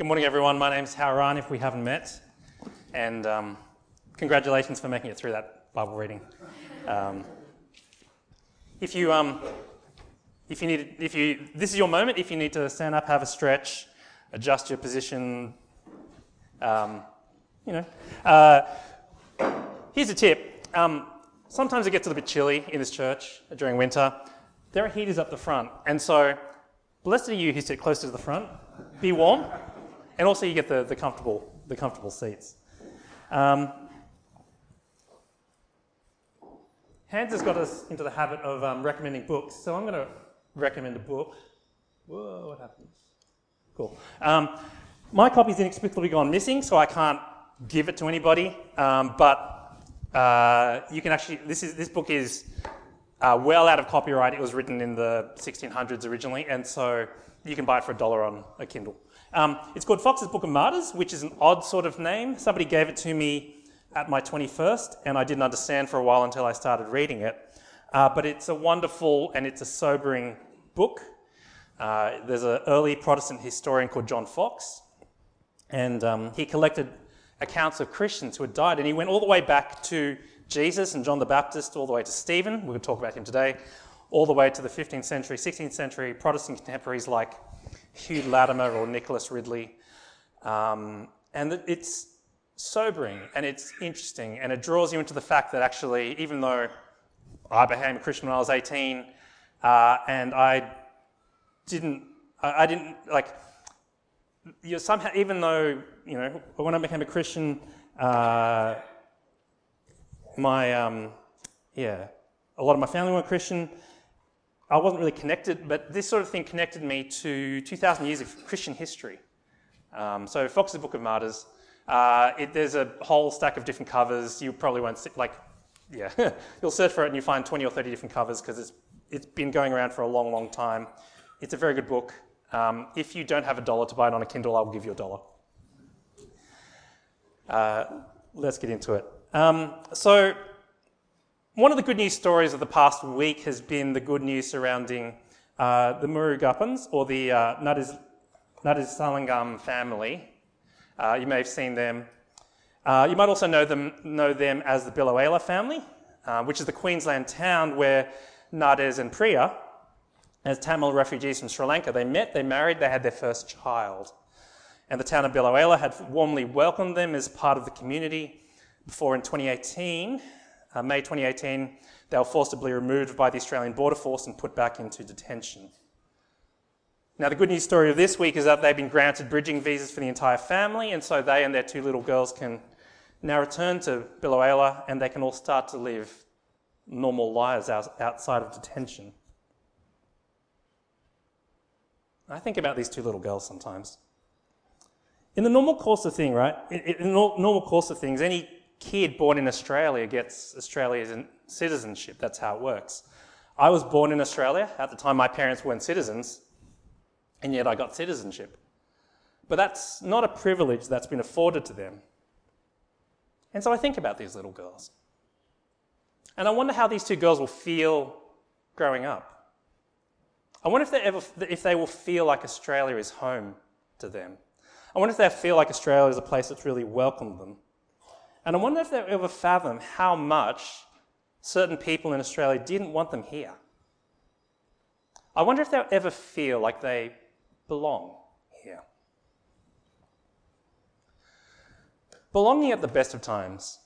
Good morning, everyone. My name's Howran, if we haven't met. And um, congratulations for making it through that Bible reading. Um, if you, um, if you need, if you, this is your moment. If you need to stand up, have a stretch, adjust your position, um, you know. Uh, here's a tip. Um, sometimes it gets a little bit chilly in this church during winter. There are heaters up the front, and so blessed are you who sit closer to the front. Be warm and also you get the, the comfortable the comfortable seats. Um, Hans has got us into the habit of um, recommending books, so I'm going to recommend a book. Whoa, what happened? Cool. Um, my copy's inexplicably gone missing, so I can't give it to anybody. Um, but uh, you can actually this is this book is uh, well out of copyright. It was written in the 1600s originally, and so you can buy it for a dollar on a Kindle. Um, it's called Foxe's Book of Martyrs, which is an odd sort of name. Somebody gave it to me at my 21st, and I didn't understand for a while until I started reading it. Uh, but it's a wonderful and it's a sobering book. Uh, there's an early Protestant historian called John Foxe, and um, he collected accounts of Christians who had died, and he went all the way back to Jesus and John the Baptist, all the way to Stephen, to talk about him today, all the way to the 15th century, 16th century Protestant contemporaries like Hugh Latimer or Nicholas Ridley. Um, and it's sobering and it's interesting and it draws you into the fact that actually, even though I became a Christian when I was 18 uh, and I didn't, I, I didn't like, you somehow, even though, you know, when I became a Christian, uh, my, um, yeah, a lot of my family weren't Christian. I wasn't really connected, but this sort of thing connected me to 2,000 years of Christian history. Um, so Foxe's Book of Martyrs, uh, it, there's a whole stack of different covers. You probably won't see, like, yeah, you'll search for it and you find 20 or 30 different covers because it's, it's been going around for a long, long time. It's a very good book. Um, if you don't have a dollar to buy it on a Kindle, I'll give you a dollar. Uh, let's get into it. Um, so one of the good news stories of the past week has been the good news surrounding uh, the Murugappans, or the uh, Nadesalingam family. Uh, you may have seen them. Uh, you might also know them, know them as the Biloela family, uh, which is the Queensland town where Nades and Priya, as Tamil refugees from Sri Lanka, they met, they married, they had their first child. And the town of Biloela had warmly welcomed them as part of the community before in 2018 uh, May 2018, they were forcibly removed by the Australian Border Force and put back into detention. Now, the good news story of this week is that they've been granted bridging visas for the entire family, and so they and their two little girls can now return to Biloela and they can all start to live normal lives outside of detention. I think about these two little girls sometimes. In the normal course of thing, right? In the normal course of things, any kid born in Australia gets Australian citizenship. That's how it works. I was born in Australia. At the time, my parents weren't citizens, and yet I got citizenship. But that's not a privilege that's been afforded to them. And so I think about these little girls. And I wonder how these two girls will feel growing up. I wonder if they, ever, if they will feel like Australia is home to them. I wonder if they'll feel like Australia is a place that's really welcomed them. And I wonder if they'll ever fathom how much certain people in Australia didn't want them here. I wonder if they'll ever feel like they belong here. Belonging at the best of times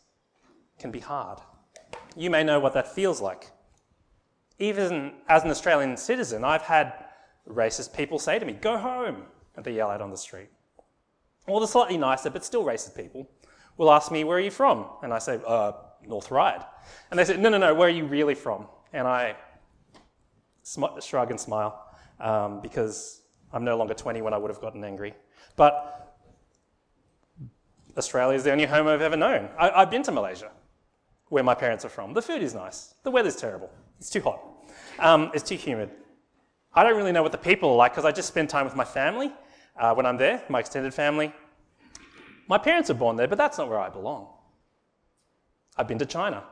can be hard. You may know what that feels like. Even as an Australian citizen, I've had racist people say to me, Go home, and they yell out on the street. Or the slightly nicer but still racist people will ask me, Where are you from? And I say, uh, North Ryde. And they say, No, no, no, where are you really from? And I sm- shrug and smile um, because I'm no longer 20 when I would have gotten angry. But Australia is the only home I've ever known. I- I've been to Malaysia, where my parents are from. The food is nice, the weather's terrible, it's too hot, um, it's too humid. I don't really know what the people are like because I just spend time with my family uh, when I'm there, my extended family. My parents are born there, but that's not where I belong. I've been to China.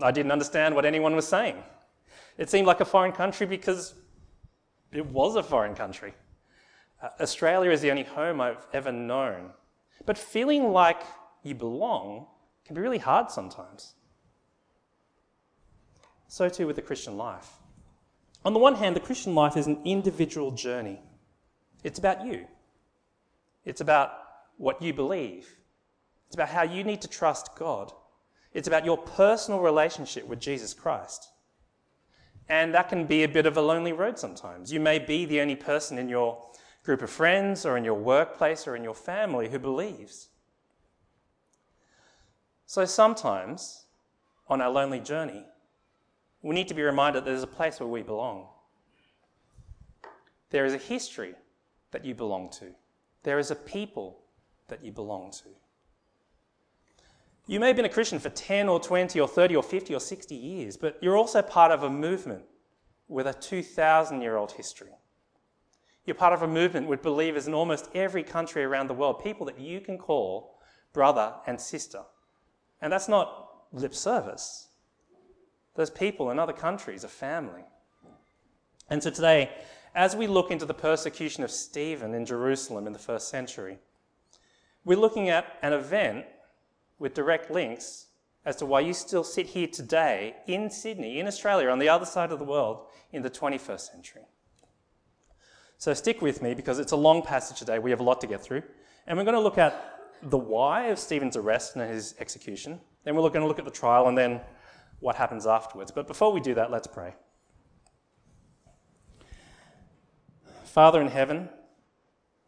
I didn't understand what anyone was saying. It seemed like a foreign country because it was a foreign country. Uh, Australia is the only home I've ever known. But feeling like you belong can be really hard sometimes. So too with the Christian life. On the one hand, the Christian life is an individual journey. It's about you. It's about what you believe. It's about how you need to trust God. It's about your personal relationship with Jesus Christ. And that can be a bit of a lonely road sometimes. You may be the only person in your group of friends or in your workplace or in your family who believes. So sometimes on our lonely journey, we need to be reminded that there's a place where we belong. There is a history that you belong to. There is a people that you belong to. You may have been a Christian for 10 or 20 or 30 or 50 or 60 years, but you're also part of a movement with a 2,000 year old history. You're part of a movement with believers in almost every country around the world, people that you can call brother and sister. And that's not lip service. Those people in other countries are family. And so today, as we look into the persecution of Stephen in Jerusalem in the first century, we're looking at an event with direct links as to why you still sit here today in Sydney, in Australia, on the other side of the world in the 21st century. So stick with me because it's a long passage today. We have a lot to get through. And we're going to look at the why of Stephen's arrest and his execution. Then we're going to look at the trial and then what happens afterwards. But before we do that, let's pray. Father in heaven,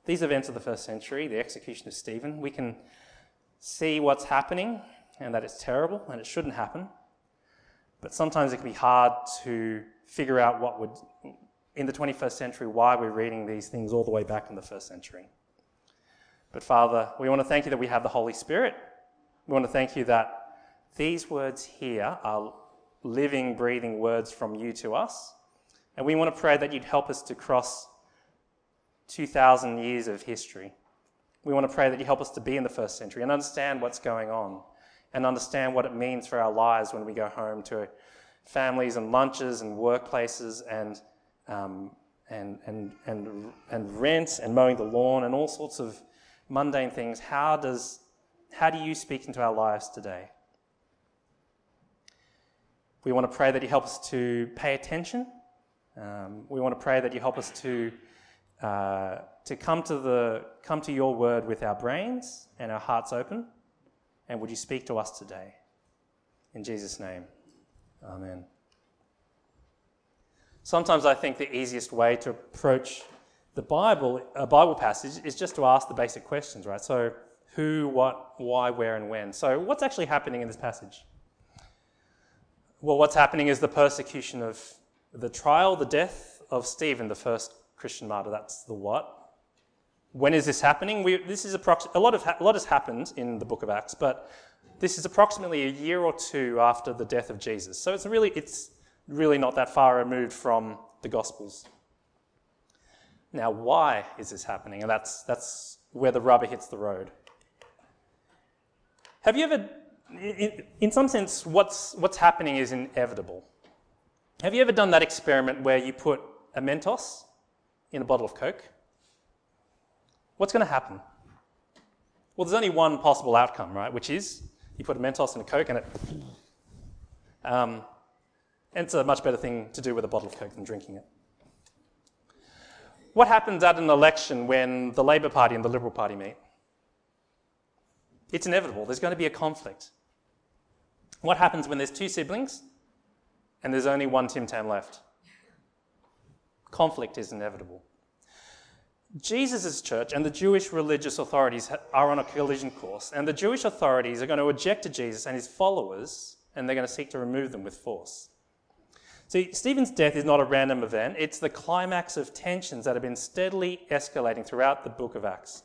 these events of the first century, the execution of Stephen, we can see what's happening and that it's terrible and it shouldn't happen. But sometimes it can be hard to figure out what would, in the 21st century, why we're reading these things all the way back in the first century. But Father, we want to thank you that we have the Holy Spirit. We want to thank you that these words here are living, breathing words from you to us. And we want to pray that you'd help us to cross 2,000 years of history we want to pray that you help us to be in the first century and understand what's going on and understand what it means for our lives when we go home to families and lunches and workplaces and, um, and, and, and, and rent and mowing the lawn and all sorts of mundane things. How, does, how do you speak into our lives today? We want to pray that you help us to pay attention. Um, we want to pray that you help us to uh, to come to, the, come to your word with our brains and our hearts open. And would you speak to us today? In Jesus' name, amen. Sometimes I think the easiest way to approach the Bible, a Bible passage, is just to ask the basic questions, right? So, who, what, why, where, and when. So, what's actually happening in this passage? Well, what's happening is the persecution of the trial, the death of Stephen, the first Christian martyr. That's the what. When is this happening? We, this is approx- a lot of ha- a lot has happened in the book of Acts, but this is approximately a year or two after the death of Jesus. So it's really it's really not that far removed from the Gospels. Now, why is this happening? And that's that's where the rubber hits the road. Have you ever, in, in some sense, what's what's happening is inevitable. Have you ever done that experiment where you put a Mentos in a bottle of Coke? what's going to happen? Well, there's only one possible outcome, right? Which is you put a Mentos in a Coke and it. Um, and it's a much better thing to do with a bottle of Coke than drinking it. What happens at an election when the Labour Party and the Liberal Party meet? It's inevitable. There's going to be a conflict. What happens when there's two siblings and there's only one Tim Tam left? Conflict is inevitable. Jesus' church and the Jewish religious authorities are on a collision course, and the Jewish authorities are going to object to Jesus and his followers, and they're going to seek to remove them with force. See, Stephen's death is not a random event, it's the climax of tensions that have been steadily escalating throughout the book of Acts,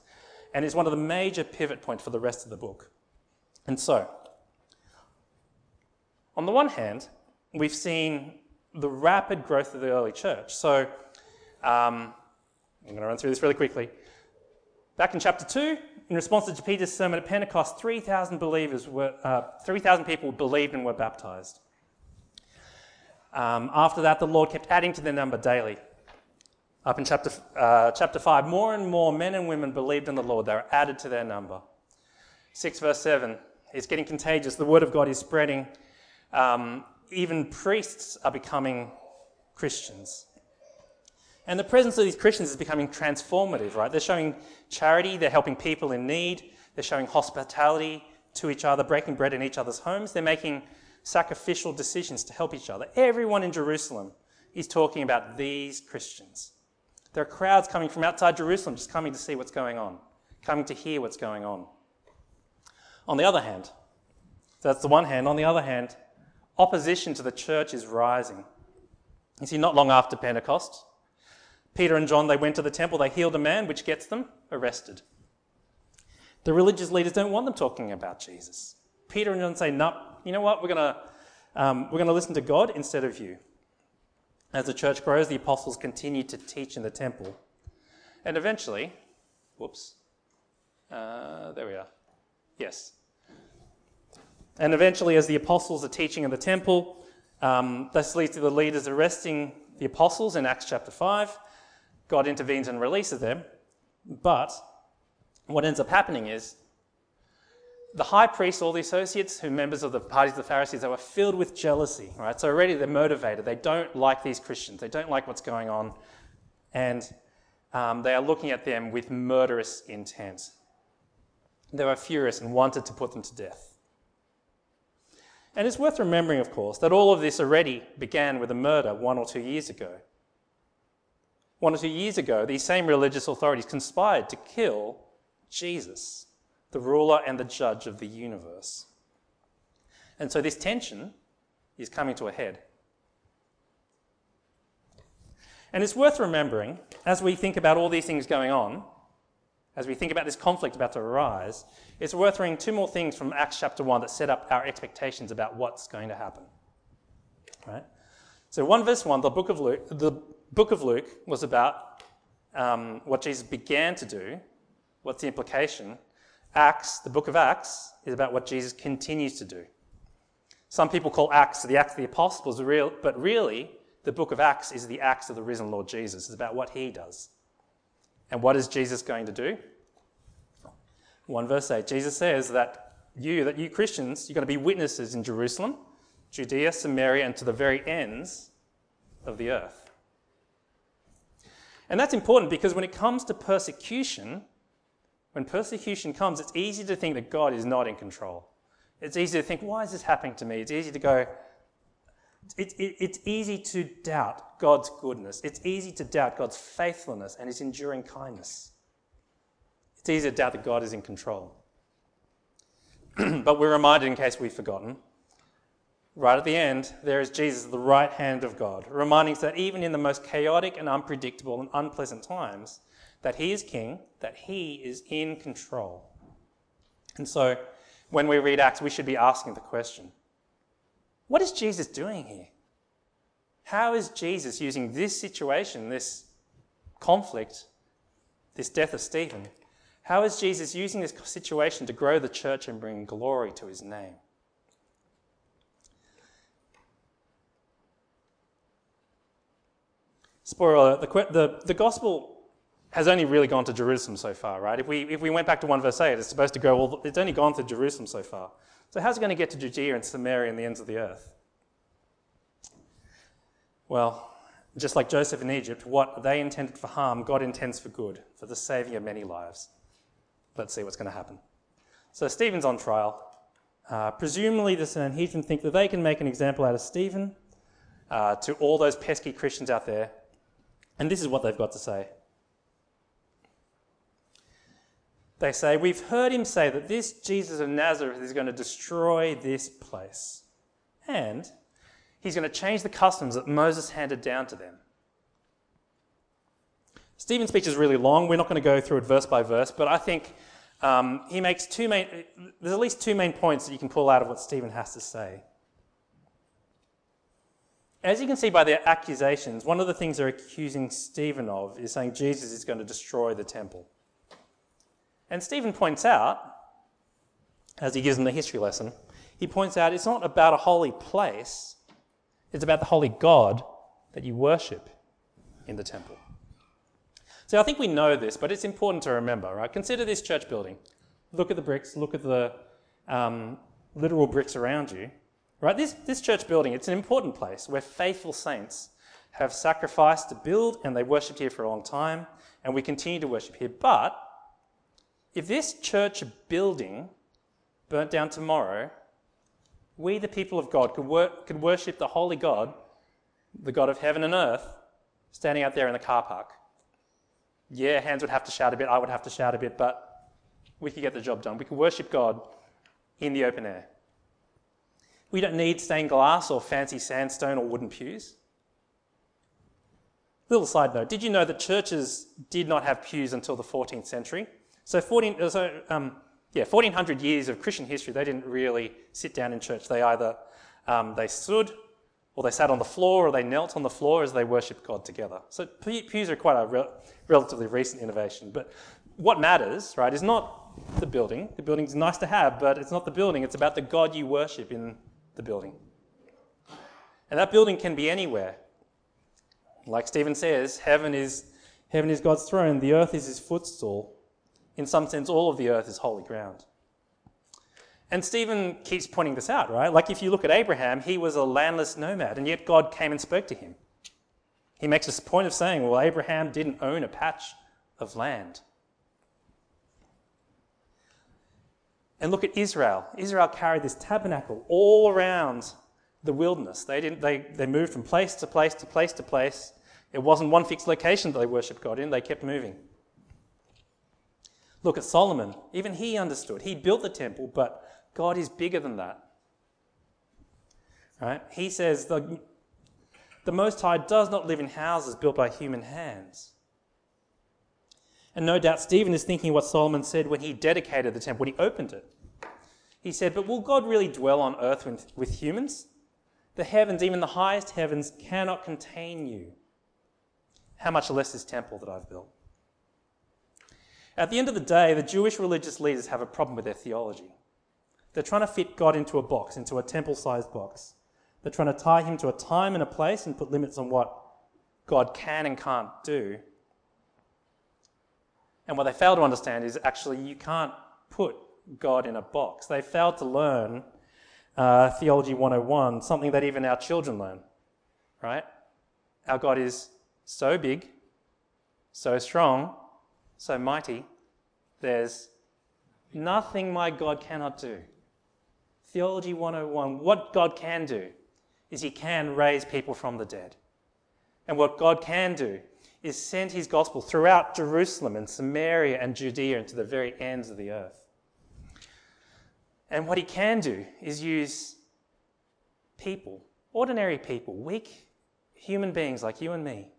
and is one of the major pivot points for the rest of the book. And so, on the one hand, we've seen the rapid growth of the early church. So, um, I'm going to run through this really quickly. Back in chapter 2, in response to Peter's sermon at Pentecost, 3,000 believers were, uh, 3,000 people believed and were baptized. Um, after that, the Lord kept adding to their number daily. Up in chapter, uh, chapter 5, more and more men and women believed in the Lord. They were added to their number. 6 verse 7, it's getting contagious. The word of God is spreading. Um, even priests are becoming Christians. And the presence of these Christians is becoming transformative, right? They're showing charity, they're helping people in need, they're showing hospitality to each other, breaking bread in each other's homes, they're making sacrificial decisions to help each other. Everyone in Jerusalem is talking about these Christians. There are crowds coming from outside Jerusalem just coming to see what's going on, coming to hear what's going on. On the other hand, that's the one hand. On the other hand, opposition to the church is rising. You see, not long after Pentecost, Peter and John, they went to the temple, they healed a man, which gets them arrested. The religious leaders don't want them talking about Jesus. Peter and John say, no, you know what, we're going to um, we're going to listen to God instead of you. As the church grows, the apostles continue to teach in the temple. And eventually, whoops, uh, there we are. Yes. And eventually, as the apostles are teaching in the temple, um, this leads to the leaders arresting the apostles in Acts chapter 5. God intervenes and releases them. But what ends up happening is the high priest, all the associates, who members of the parties of the Pharisees, they were filled with jealousy, right? So already they're motivated. They don't like these Christians. They don't like what's going on. And um, they are looking at them with murderous intent. They were furious and wanted to put them to death. And it's worth remembering, of course, that all of this already began with a murder one or two years ago. One or two years ago, these same religious authorities conspired to kill Jesus the ruler and the judge of the universe. And so this tension is coming to a head. And it's worth remembering, as we think about all these things going on, as we think about this conflict about to arise, it's worth reading two more things from Acts chapter 1 that set up our expectations about what's going to happen. Right? So 1 verse 1, the book of Luke, the book of Luke was about um, what Jesus began to do. What's the implication? Acts, the book of Acts, is about what Jesus continues to do. Some people call Acts the Acts of the Apostles, but really, the book of Acts is the Acts of the risen Lord Jesus. It's about what he does. And what is Jesus going to do? 1 verse 8, Jesus says that you, that you Christians, you're going to be witnesses in Jerusalem, Judea, Samaria, and to the very ends of the earth. And that's important because when it comes to persecution, when persecution comes, it's easy to think that God is not in control. It's easy to think, why is this happening to me? It's easy to go, it, it, it's easy to doubt God's goodness. It's easy to doubt God's faithfulness and his enduring kindness. It's easy to doubt that God is in control. but we're reminded, in case we've forgotten, right at the end, there is Jesus at the right hand of God, reminding us that even in the most chaotic and unpredictable and unpleasant times, that he is king, that he is in control. And so when we read Acts, we should be asking the question what is Jesus doing here? How is Jesus using this situation, this conflict, this death of Stephen? How is Jesus using this situation to grow the church and bring glory to his name? Spoiler the, the, the gospel has only really gone to Jerusalem so far, right? If we, if we went back to 1 verse 8, it's supposed to go, well, it's only gone to Jerusalem so far. So how's it going to get to Judea and Samaria and the ends of the earth? Well, just like Joseph in Egypt, what they intended for harm, God intends for good, for the saving of many lives. Let's see what's going to happen. So Stephen's on trial. Uh, presumably, the Sanhedrin think that they can make an example out of Stephen uh, to all those pesky Christians out there. And this is what they've got to say. They say, We've heard him say that this Jesus of Nazareth is going to destroy this place. And he's going to change the customs that Moses handed down to them. Stephen's speech is really long. We're not going to go through it verse by verse, but I think um, he makes two main, there's at least two main points that you can pull out of what Stephen has to say. As you can see by their accusations, one of the things they're accusing Stephen of is saying Jesus is going to destroy the temple. And Stephen points out, as he gives them the history lesson, he points out it's not about a holy place, it's about the holy God that you worship in the temple. So I think we know this, but it's important to remember, right? Consider this church building. Look at the bricks, look at the um, literal bricks around you, right? This, this church building, it's an important place where faithful saints have sacrificed to build and they worshipped here for a long time, and we continue to worship here. But if this church building burnt down tomorrow, we, the people of God, could, wor- could worship the holy God, the God of heaven and earth, standing out there in the car park. Yeah, Hans would have to shout a bit, I would have to shout a bit, but we could get the job done. We could worship God in the open air. We don't need stained glass or fancy sandstone or wooden pews. Little side note did you know that churches did not have pews until the 14th century? So, 14, uh, so um, yeah, 1400 years of Christian history, they didn't really sit down in church. They either um, they stood, or they sat on the floor, or they knelt on the floor as they worshipped God together. So pews are quite a re- relatively recent innovation. But what matters, right, is not the building. The building's nice to have, but it's not the building. It's about the God you worship in the building. And that building can be anywhere. Like Stephen says, heaven is, heaven is God's throne, the earth is his footstool. In some sense, all of the earth is holy ground. And Stephen keeps pointing this out, right? Like if you look at Abraham, he was a landless nomad, and yet God came and spoke to him. He makes this point of saying, well, Abraham didn't own a patch of land. And look at Israel. Israel carried this tabernacle all around the wilderness. They, didn't, they, they moved from place to place to place to place. It wasn't one fixed location that they worshipped God in, they kept moving. Look at Solomon. Even he understood. He built the temple, but God is bigger than that. Right? He says the, the Most High does not live in houses built by human hands. And no doubt Stephen is thinking what Solomon said when he dedicated the temple, when he opened it. He said, But will God really dwell on earth with, with humans? The heavens, even the highest heavens, cannot contain you. How much less this temple that I've built? At the end of the day, the Jewish religious leaders have a problem with their theology. They're trying to fit God into a box, into a temple sized box. They're trying to tie him to a time and a place and put limits on what God can and can't do. And what they fail to understand is actually you can't put God in a box. They fail to learn uh, Theology 101, something that even our children learn, right? Our God is so big, so strong, so mighty, there's nothing my God cannot do. Theology 101, what God can do is He can raise people from the dead. And what God can do is send His gospel throughout Jerusalem and Samaria and Judea and to the very ends of the earth. And what He can do is use people, ordinary people, weak human beings like you and me,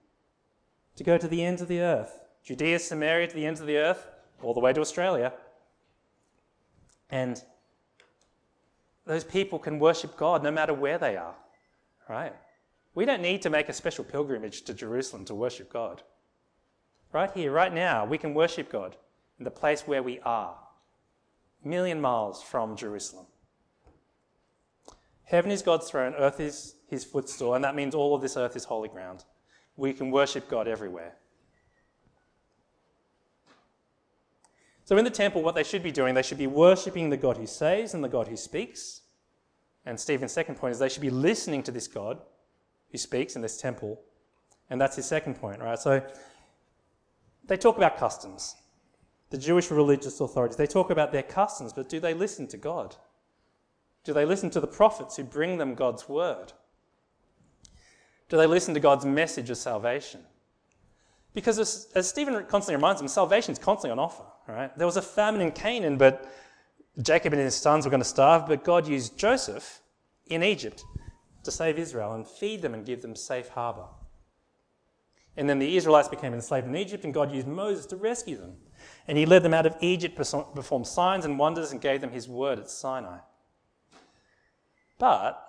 to go to the ends of the earth Judea, Samaria, to the ends of the earth, all the way to Australia. And those people can worship God no matter where they are, right? We don't need to make a special pilgrimage to Jerusalem to worship God. Right here, right now, we can worship God in the place where we are, a million miles from Jerusalem. Heaven is God's throne, earth is his footstool, and that means all of this earth is holy ground. We can worship God everywhere. So in the temple, what they should be doing, they should be worshipping the God who saves and the God who speaks. And Stephen's second point is they should be listening to this God who speaks in this temple. And that's his second point, right? So they talk about customs. The Jewish religious authorities, they talk about their customs, but do they listen to God? Do they listen to the prophets who bring them God's word? Do they listen to God's message of salvation? Because as, as Stephen constantly reminds them, salvation is constantly on offer. Right? There was a famine in Canaan, but Jacob and his sons were going to starve, but God used Joseph in Egypt to save Israel and feed them and give them safe harbor. And then the Israelites became enslaved in Egypt, and God used Moses to rescue them. And he led them out of Egypt, performed signs and wonders, and gave them his word at Sinai. But,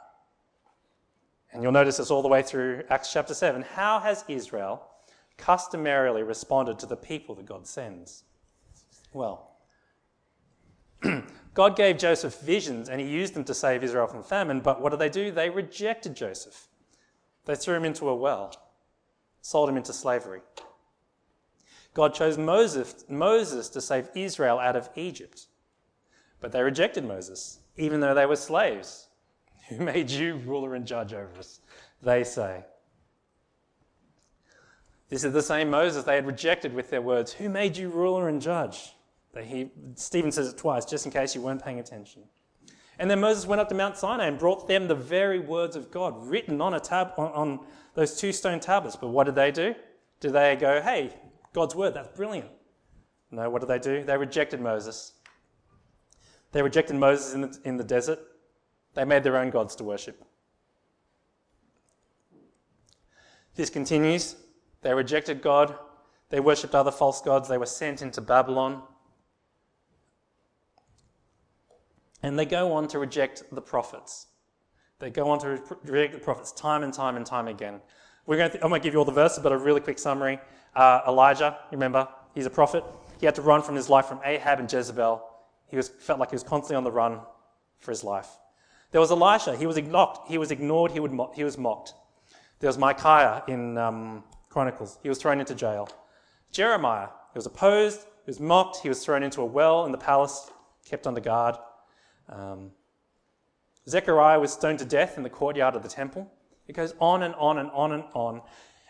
and you'll notice this all the way through Acts chapter 7, how has Israel customarily responded to the people that God sends? Well, God gave Joseph visions and he used them to save Israel from famine, but what did they do? They rejected Joseph. They threw him into a well, sold him into slavery. God chose Moses, Moses to save Israel out of Egypt. But they rejected Moses, even though they were slaves. Who made you ruler and judge over us? They say. This is the same Moses they had rejected with their words. Who made you ruler and judge? He, Stephen says it twice, just in case you weren't paying attention. And then Moses went up to Mount Sinai and brought them the very words of God written on a tab on, on those two stone tablets. But what did they do? Did they go, hey, God's word, that's brilliant? No, what did they do? They rejected Moses. They rejected Moses in the, in the desert. They made their own gods to worship. This continues. They rejected God. They worshipped other false gods. They were sent into Babylon. And they go on to reject the prophets. They go on to reject the prophets time and time and time again. We're going to th- I'm going to give you all the verses, but a really quick summary. Uh, Elijah, remember, he's a prophet. He had to run from his life from Ahab and Jezebel. He was, felt like he was constantly on the run for his life. There was Elisha. He was ignored. He was, ignored, he, would mo- he was mocked. There was Micaiah in um, Chronicles. He was thrown into jail. Jeremiah, he was opposed, he was mocked, he was thrown into a well in the palace, kept under guard. Um, Zechariah was stoned to death in the courtyard of the temple. It goes on and on and on and on.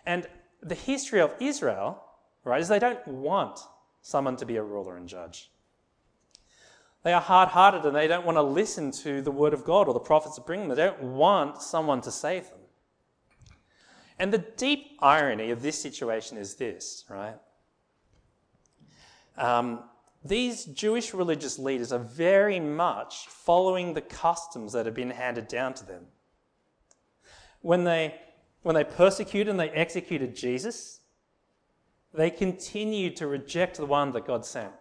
And the history of Israel, right, is they don't want someone to be a ruler and judge. They are hard hearted and they don't want to listen to the word of God or the prophets that bring them. They don't want someone to save them. And the deep irony of this situation is this, right? Um, these Jewish religious leaders are very much following the customs that have been handed down to them. When they, when they persecuted and they executed Jesus, they continued to reject the one that God sent.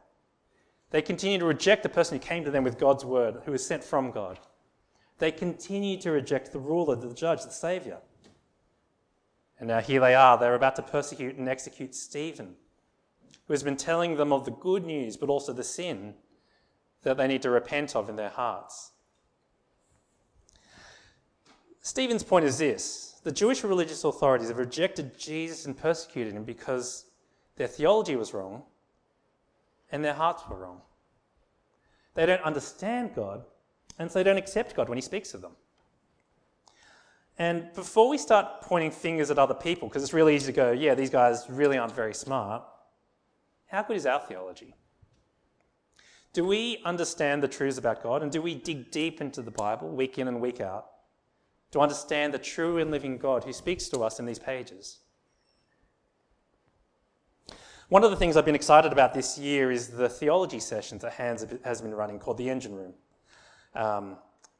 They continued to reject the person who came to them with God's word, who was sent from God. They continued to reject the ruler, the judge, the savior. And now here they are. They're about to persecute and execute Stephen who has been telling them of the good news, but also the sin that they need to repent of in their hearts. Stephen's point is this the Jewish religious authorities have rejected Jesus and persecuted him because their theology was wrong and their hearts were wrong. They don't understand God, and so they don't accept God when He speaks to them. And before we start pointing fingers at other people, because it's really easy to go, yeah, these guys really aren't very smart, how good is our theology? Do we understand the truths about God and do we dig deep into the Bible week in and week out to understand the true and living God who speaks to us in these pages? One of the things I've been excited about this year is the theology sessions that Hans has been running called the Engine Room. Um,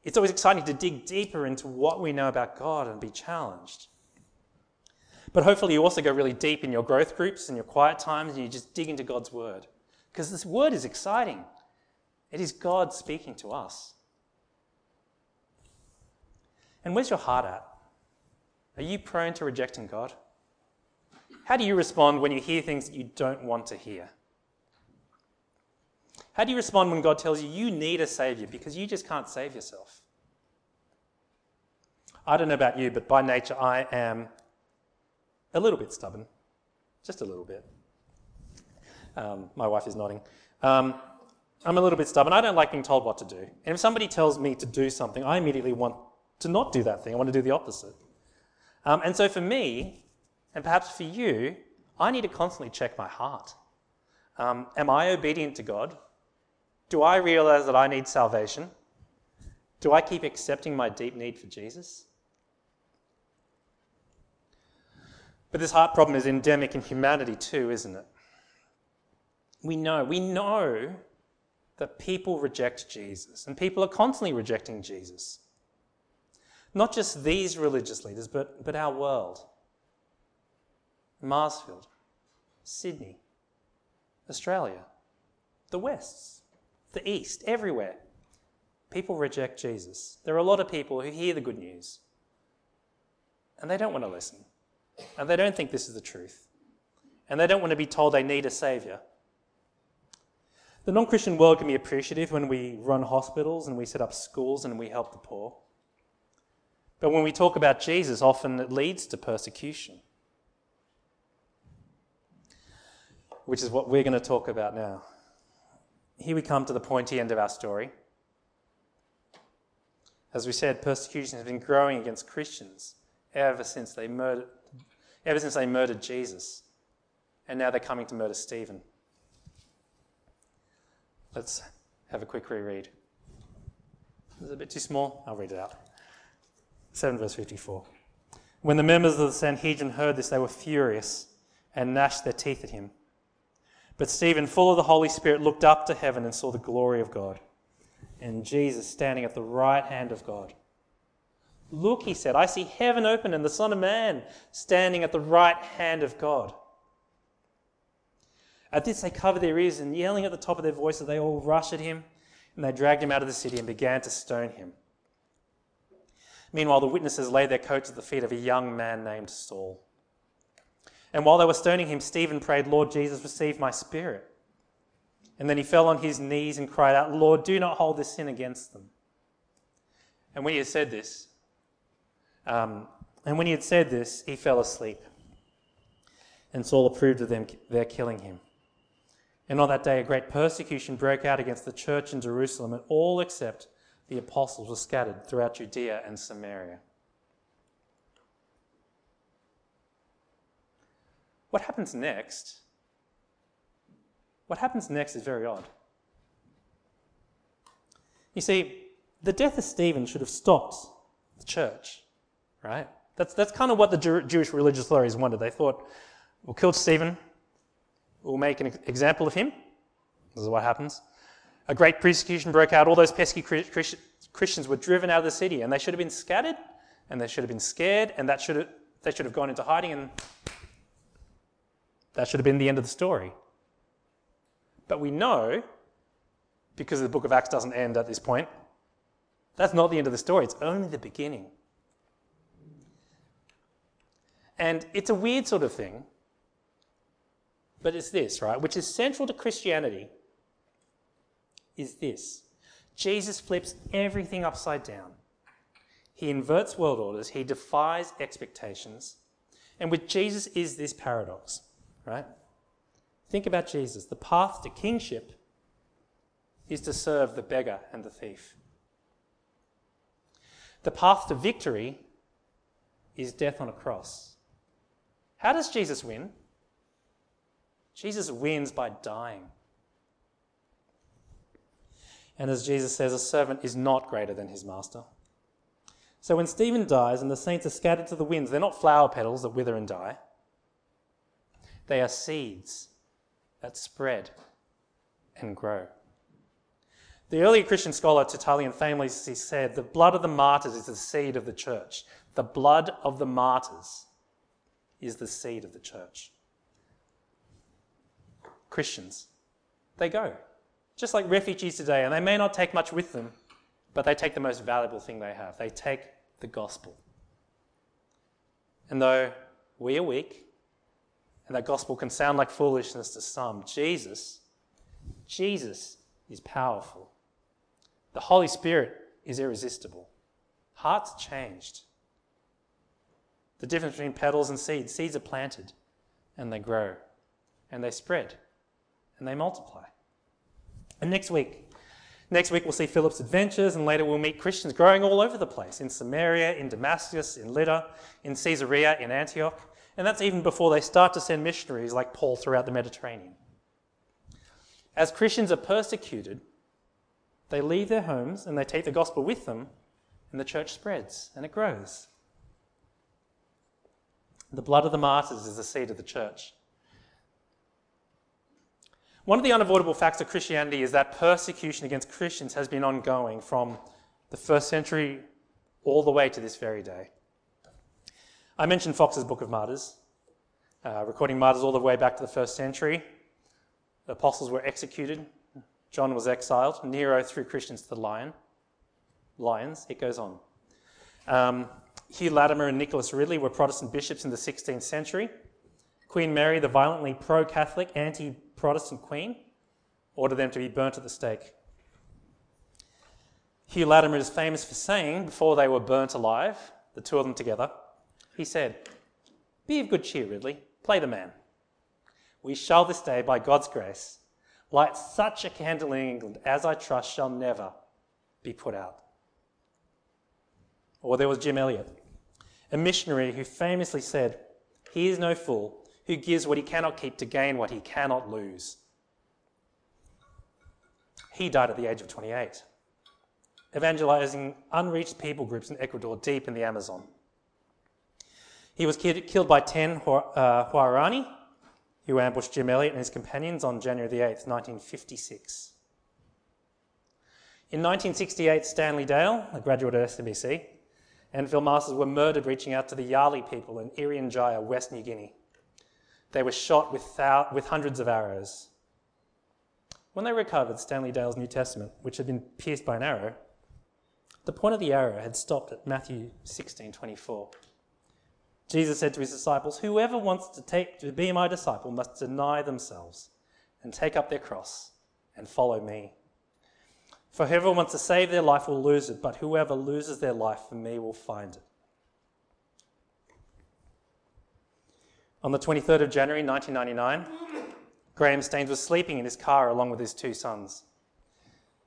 it's always exciting to dig deeper into what we know about God and be challenged. But hopefully, you also go really deep in your growth groups and your quiet times and you just dig into God's word. Because this word is exciting. It is God speaking to us. And where's your heart at? Are you prone to rejecting God? How do you respond when you hear things that you don't want to hear? How do you respond when God tells you you need a Savior because you just can't save yourself? I don't know about you, but by nature I am a little bit stubborn, just a little bit. Um, my wife is nodding. Um, I'm a little bit stubborn. I don't like being told what to do. And if somebody tells me to do something, I immediately want to not do that thing. I want to do the opposite. Um, and so for me, and perhaps for you, I need to constantly check my heart. Um, am I obedient to God? Do I realize that I need salvation? Do I keep accepting my deep need for Jesus? But this heart problem is endemic in humanity too, isn't it? We know, we know that people reject Jesus, and people are constantly rejecting Jesus. Not just these religious leaders, but, but our world. Marsfield, Sydney, Australia, the Wests, the East, everywhere. People reject Jesus. There are a lot of people who hear the good news and they don't want to listen. And they don't think this is the truth. And they don't want to be told they need a savior. The non Christian world can be appreciative when we run hospitals and we set up schools and we help the poor. But when we talk about Jesus, often it leads to persecution. which is what we're going to talk about now. Here we come to the pointy end of our story. As we said, persecution has been growing against Christians ever since they murdered, ever since they murdered Jesus. And now they're coming to murder Stephen. Let's have a quick reread. Is it a bit too small? I'll read it out. 7 verse 54. When the members of the Sanhedrin heard this, they were furious and gnashed their teeth at him. But Stephen, full of the Holy Spirit, looked up to heaven and saw the glory of God and Jesus standing at the right hand of God. Look, he said, I see heaven open and the Son of Man standing at the right hand of God. At this, they covered their ears and yelling at the top of their voices, they all rushed at him and they dragged him out of the city and began to stone him. Meanwhile, the witnesses laid their coats at the feet of a young man named Saul. And while they were stoning him, Stephen prayed, Lord Jesus, receive my spirit. And then he fell on his knees and cried out, Lord, do not hold this sin against them. And when he had said this, um, and when he had said this, he fell asleep. And Saul approved of them their killing him. And on that day, a great persecution broke out against the church in Jerusalem, and all except the apostles were scattered throughout Judea and Samaria. What happens next? What happens next is very odd. You see, the death of Stephen should have stopped the church, right? That's, that's kind of what the Jew- Jewish religious authorities wanted. They thought, we'll kill Stephen, we'll make an example of him. This is what happens. A great persecution broke out. All those pesky Christians were driven out of the city, and they should have been scattered, and they should have been scared, and that should have, they should have gone into hiding, and that should have been the end of the story. But we know, because the book of Acts doesn't end at this point, that's not the end of the story, it's only the beginning. And it's a weird sort of thing, but it's this, right? Which is central to Christianity is this Jesus flips everything upside down. He inverts world orders, he defies expectations. And with Jesus is this paradox, right? Think about Jesus. The path to kingship is to serve the beggar and the thief. The path to victory is death on a cross. How does Jesus win? Jesus wins by dying. And as Jesus says, a servant is not greater than his master. So when Stephen dies and the saints are scattered to the winds, they're not flower petals that wither and die. They are seeds that spread and grow. The early Christian scholar Tertullian famously said, The blood of the martyrs is the seed of the church. The blood of the martyrs is the seed of the church. Christians, they go, just like refugees today, and they may not take much with them, but they take the most valuable thing they have. They take the gospel. And though we are weak, and that gospel can sound like foolishness to some, Jesus, Jesus is powerful. The Holy Spirit is irresistible. Hearts changed. The difference between petals and seeds seeds are planted and they grow and they spread and they multiply. And next week, next week we'll see Philip's adventures and later we'll meet Christians growing all over the place in Samaria, in Damascus, in Lydda, in Caesarea, in Antioch. And that's even before they start to send missionaries like Paul throughout the Mediterranean. As Christians are persecuted, they leave their homes and they take the gospel with them, and the church spreads and it grows. The blood of the martyrs is the seed of the church. One of the unavoidable facts of Christianity is that persecution against Christians has been ongoing from the first century all the way to this very day. I mentioned Foxe's Book of Martyrs, uh, recording martyrs all the way back to the first century. The apostles were executed. John was exiled. Nero threw Christians to the lion. Lions. It goes on. Um, Hugh Latimer and Nicholas Ridley were Protestant bishops in the 16th century. Queen Mary, the violently pro Catholic, anti Protestant queen, ordered them to be burnt at the stake. Hugh Latimer is famous for saying, before they were burnt alive, the two of them together, he said, Be of good cheer, Ridley. Play the man. we shall this day, by God's grace, light such a candle in England as I trust shall never be put out. Or there was Jim Elliot, a missionary who famously said, He is no fool who gives what he cannot keep to gain what he cannot lose. He died at the age of 28, evangelizing unreached people groups in Ecuador deep in the Amazon. He was killed by 10 uh, Huaorani, who ambushed Jim Elliot and his companions on January the 8th, 1956. In 1968, Stanley Dale, a graduate at SMBC, and Phil Masters were murdered reaching out to the Yali people in Irian Jaya, West New Guinea. They were shot with, thou- with hundreds of arrows. When they recovered Stanley Dale's New Testament, which had been pierced by an arrow, the point of the arrow had stopped at Matthew 16:24. Jesus said to his disciples, Whoever wants to, take, to be my disciple must deny themselves and take up their cross and follow me. For whoever wants to save their life will lose it, but whoever loses their life for me will find it. On the 23rd of January 1999, Graham Staines was sleeping in his car along with his two sons.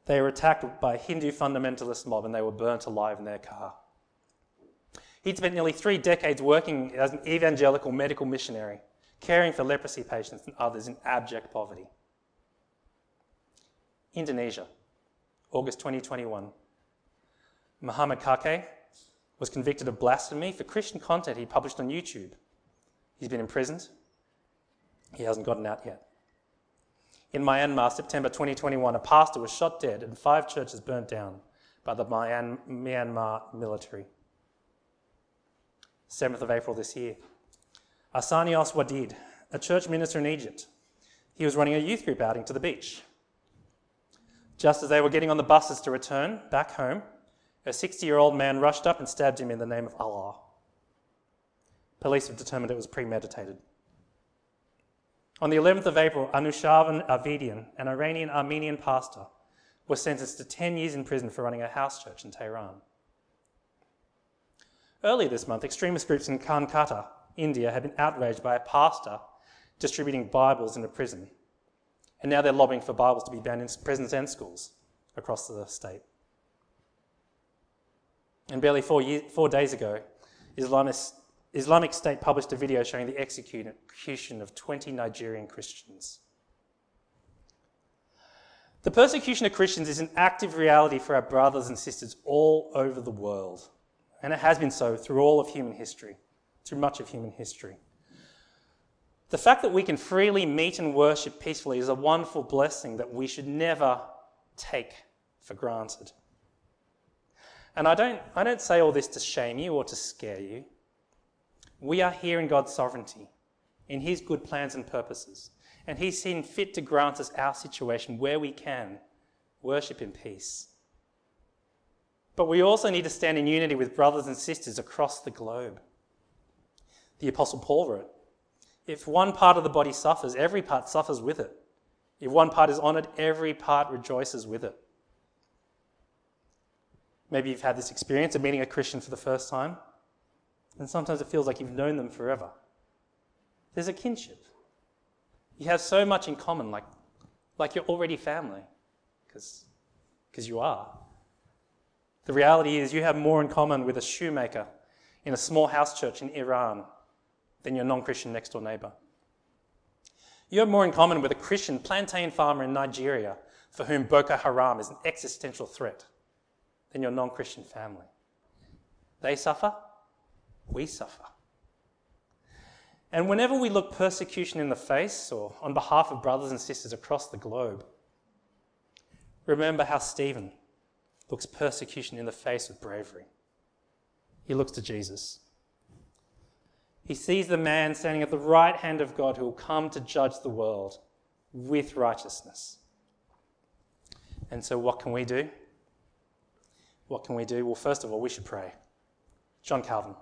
They were attacked by a Hindu fundamentalist mob and they were burnt alive in their car. He'd spent nearly three decades working as an evangelical medical missionary, caring for leprosy patients and others in abject poverty. Indonesia, August 2021. Muhammad Kake was convicted of blasphemy for Christian content he published on YouTube. He's been imprisoned. He hasn't gotten out yet. In Myanmar, September 2021, a pastor was shot dead and five churches burnt down by the Myanmar military. 7th of April this year. Arsenios Wadid, a church minister in Egypt, he was running a youth group outing to the beach. Just as they were getting on the buses to return back home, a 60 year old man rushed up and stabbed him in the name of Allah. Police have determined it was premeditated. On the 11th of April, Anushavan Avedian, an Iranian Armenian pastor, was sentenced to 10 years in prison for running a house church in Tehran. Earlier this month, extremist groups in Calcutta, India, had been outraged by a pastor distributing Bibles in a prison. And now they're lobbying for Bibles to be banned in prisons and schools across the state. And barely four, four days ago, Islamist, Islamic State published a video showing the execution of 20 Nigerian Christians. The persecution of Christians is an active reality for our brothers and sisters all over the world. And it has been so through all of human history, through much of human history. The fact that we can freely meet and worship peacefully is a wonderful blessing that we should never take for granted. And I don't, I don't say all this to shame you or to scare you. We are here in God's sovereignty, in His good plans and purposes. And He's seen fit to grant us our situation where we can worship in peace. But we also need to stand in unity with brothers and sisters across the globe. The Apostle Paul wrote If one part of the body suffers, every part suffers with it. If one part is honored, every part rejoices with it. Maybe you've had this experience of meeting a Christian for the first time, and sometimes it feels like you've known them forever. There's a kinship. You have so much in common, like, like you're already family, because you are. The reality is, you have more in common with a shoemaker in a small house church in Iran than your non Christian next door neighbor. You have more in common with a Christian plantain farmer in Nigeria for whom Boko Haram is an existential threat than your non Christian family. They suffer, we suffer. And whenever we look persecution in the face or on behalf of brothers and sisters across the globe, remember how Stephen, looks persecution in the face with bravery. He looks to Jesus. He sees the man standing at the right hand of God who will come to judge the world with righteousness. And so, what can we do? What can we do? Well, first of all, we should pray. John Calvin.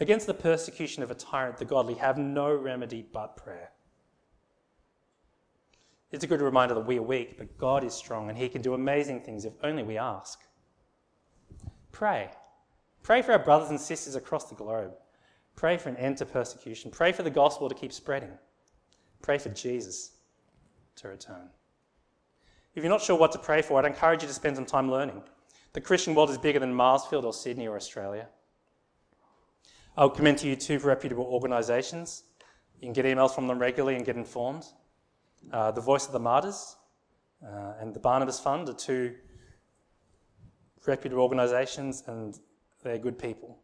Against the persecution of a tyrant, the godly have no remedy but prayer. It's a good reminder that we are weak, but God is strong and He can do amazing things if only we ask. Pray. Pray for our brothers and sisters across the globe. Pray for an end to persecution. Pray for the gospel to keep spreading. Pray for Jesus to return. If you're not sure what to pray for, I'd encourage you to spend some time learning. The Christian world is bigger than Marsfield or Sydney or Australia. I'll commend to you two reputable organisations. You can get emails from them regularly and get informed. Uh, the Voice of the Martyrs uh, and the Barnabas Fund are two reputable organisations, and they're good people.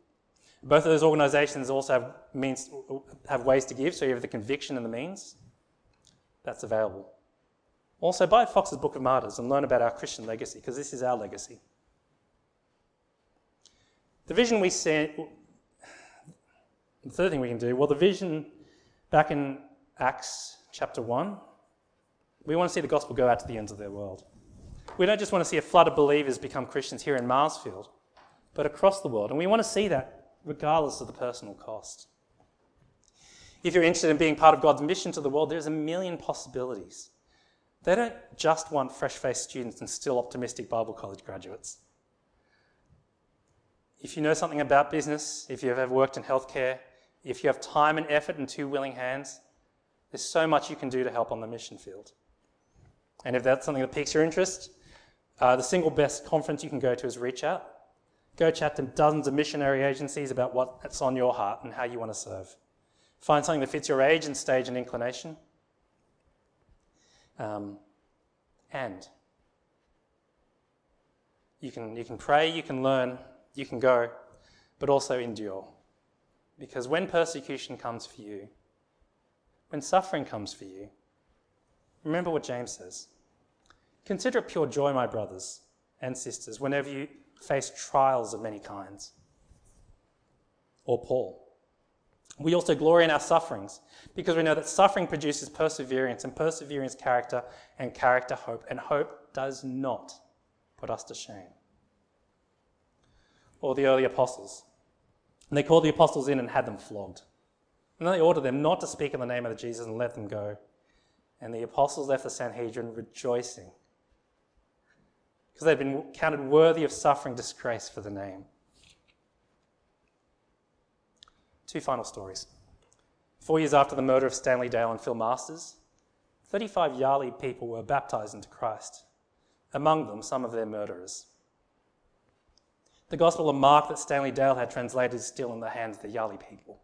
Both of those organisations also have means have ways to give, so you have the conviction and the means. That's available. Also, buy Foxe's Book of Martyrs and learn about our Christian legacy, because this is our legacy. The vision we see, the third thing we can do, well, the vision back in Acts chapter 1, we want to see the gospel go out to the ends of the world. We don't just want to see a flood of believers become Christians here in Marsfield, but across the world. And we want to see that regardless of the personal cost. If you're interested in being part of God's mission to the world, there's a million possibilities. They don't just want fresh faced students and still optimistic Bible college graduates. If you know something about business, if you've ever worked in healthcare, if you have time and effort and two willing hands, there's so much you can do to help on the mission field. And if that's something that piques your interest, uh, the single best conference you can go to is Reach Out. Go chat to dozens of missionary agencies about what's on your heart and how you want to serve. Find something that fits your age and stage and inclination. Um, and you can, you can pray, you can learn, you can go, but also endure. Because when persecution comes for you, when suffering comes for you, remember what James says Consider it pure joy, my brothers and sisters, whenever you face trials of many kinds. Or Paul. We also glory in our sufferings because we know that suffering produces perseverance, and perseverance, character, and character, hope, and hope does not put us to shame. Or the early apostles. And they called the apostles in and had them flogged. And then they ordered them not to speak in the name of Jesus and let them go. And the apostles left the Sanhedrin rejoicing because they'd been counted worthy of suffering disgrace for the name. Two final stories. Four years after the murder of Stanley Dale and Phil Masters, 35 Yali people were baptized into Christ, among them some of their murderers. The Gospel of Mark that Stanley Dale had translated is still in the hands of the Yali people.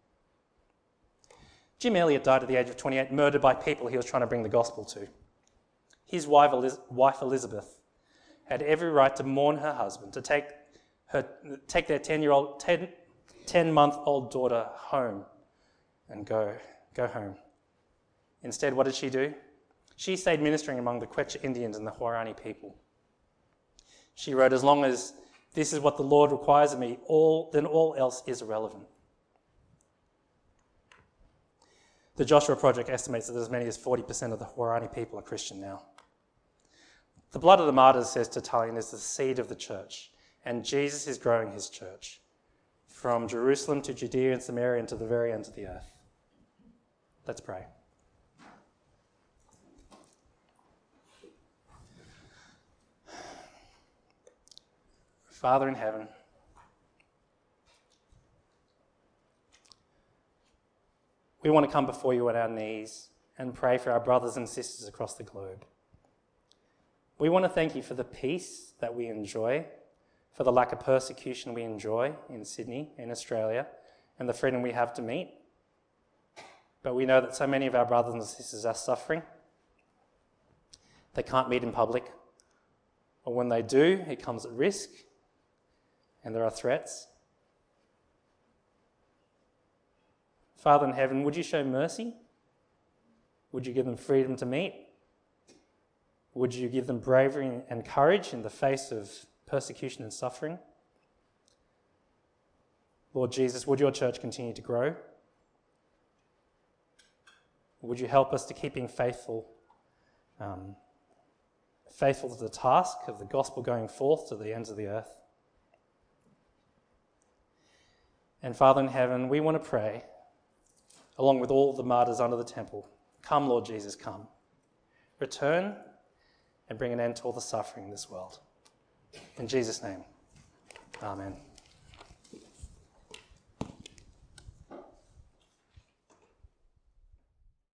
Jim Elliot died at the age of 28, murdered by people he was trying to bring the gospel to. His wife, Elizabeth had every right to mourn her husband, to take, her, take their 10 year old, 10, 10 month old daughter home and go, go home. Instead, what did she do? She stayed ministering among the Quechua Indians and the Huaorani people. She wrote, As long as this is what the Lord requires of me, all, then all else is irrelevant. The Joshua Project estimates that as many as 40% of the Huaorani people are Christian now. The blood of the martyrs, says Tertullian, is the seed of the church, and Jesus is growing his church from Jerusalem to Judea and Samaria and to the very ends of the earth. Let's pray. Father in heaven, we want to come before you on our knees and pray for our brothers and sisters across the globe. We want to thank you for the peace that we enjoy, for the lack of persecution we enjoy in Sydney, in Australia, and the freedom we have to meet. But we know that so many of our brothers and sisters are suffering. They can't meet in public, or when they do, it comes at risk, and there are threats. Father in heaven, would you show mercy? Would you give them freedom to meet? Would you give them bravery and courage in the face of persecution and suffering? Lord Jesus, would your church continue to grow? Would you help us to keep being faithful, um, faithful to the task of the gospel going forth to the ends of the earth? And Father in heaven, we want to pray, along with all the martyrs under the temple, come, Lord Jesus, come. Return and bring an end to all the suffering in this world. In Jesus' name, amen.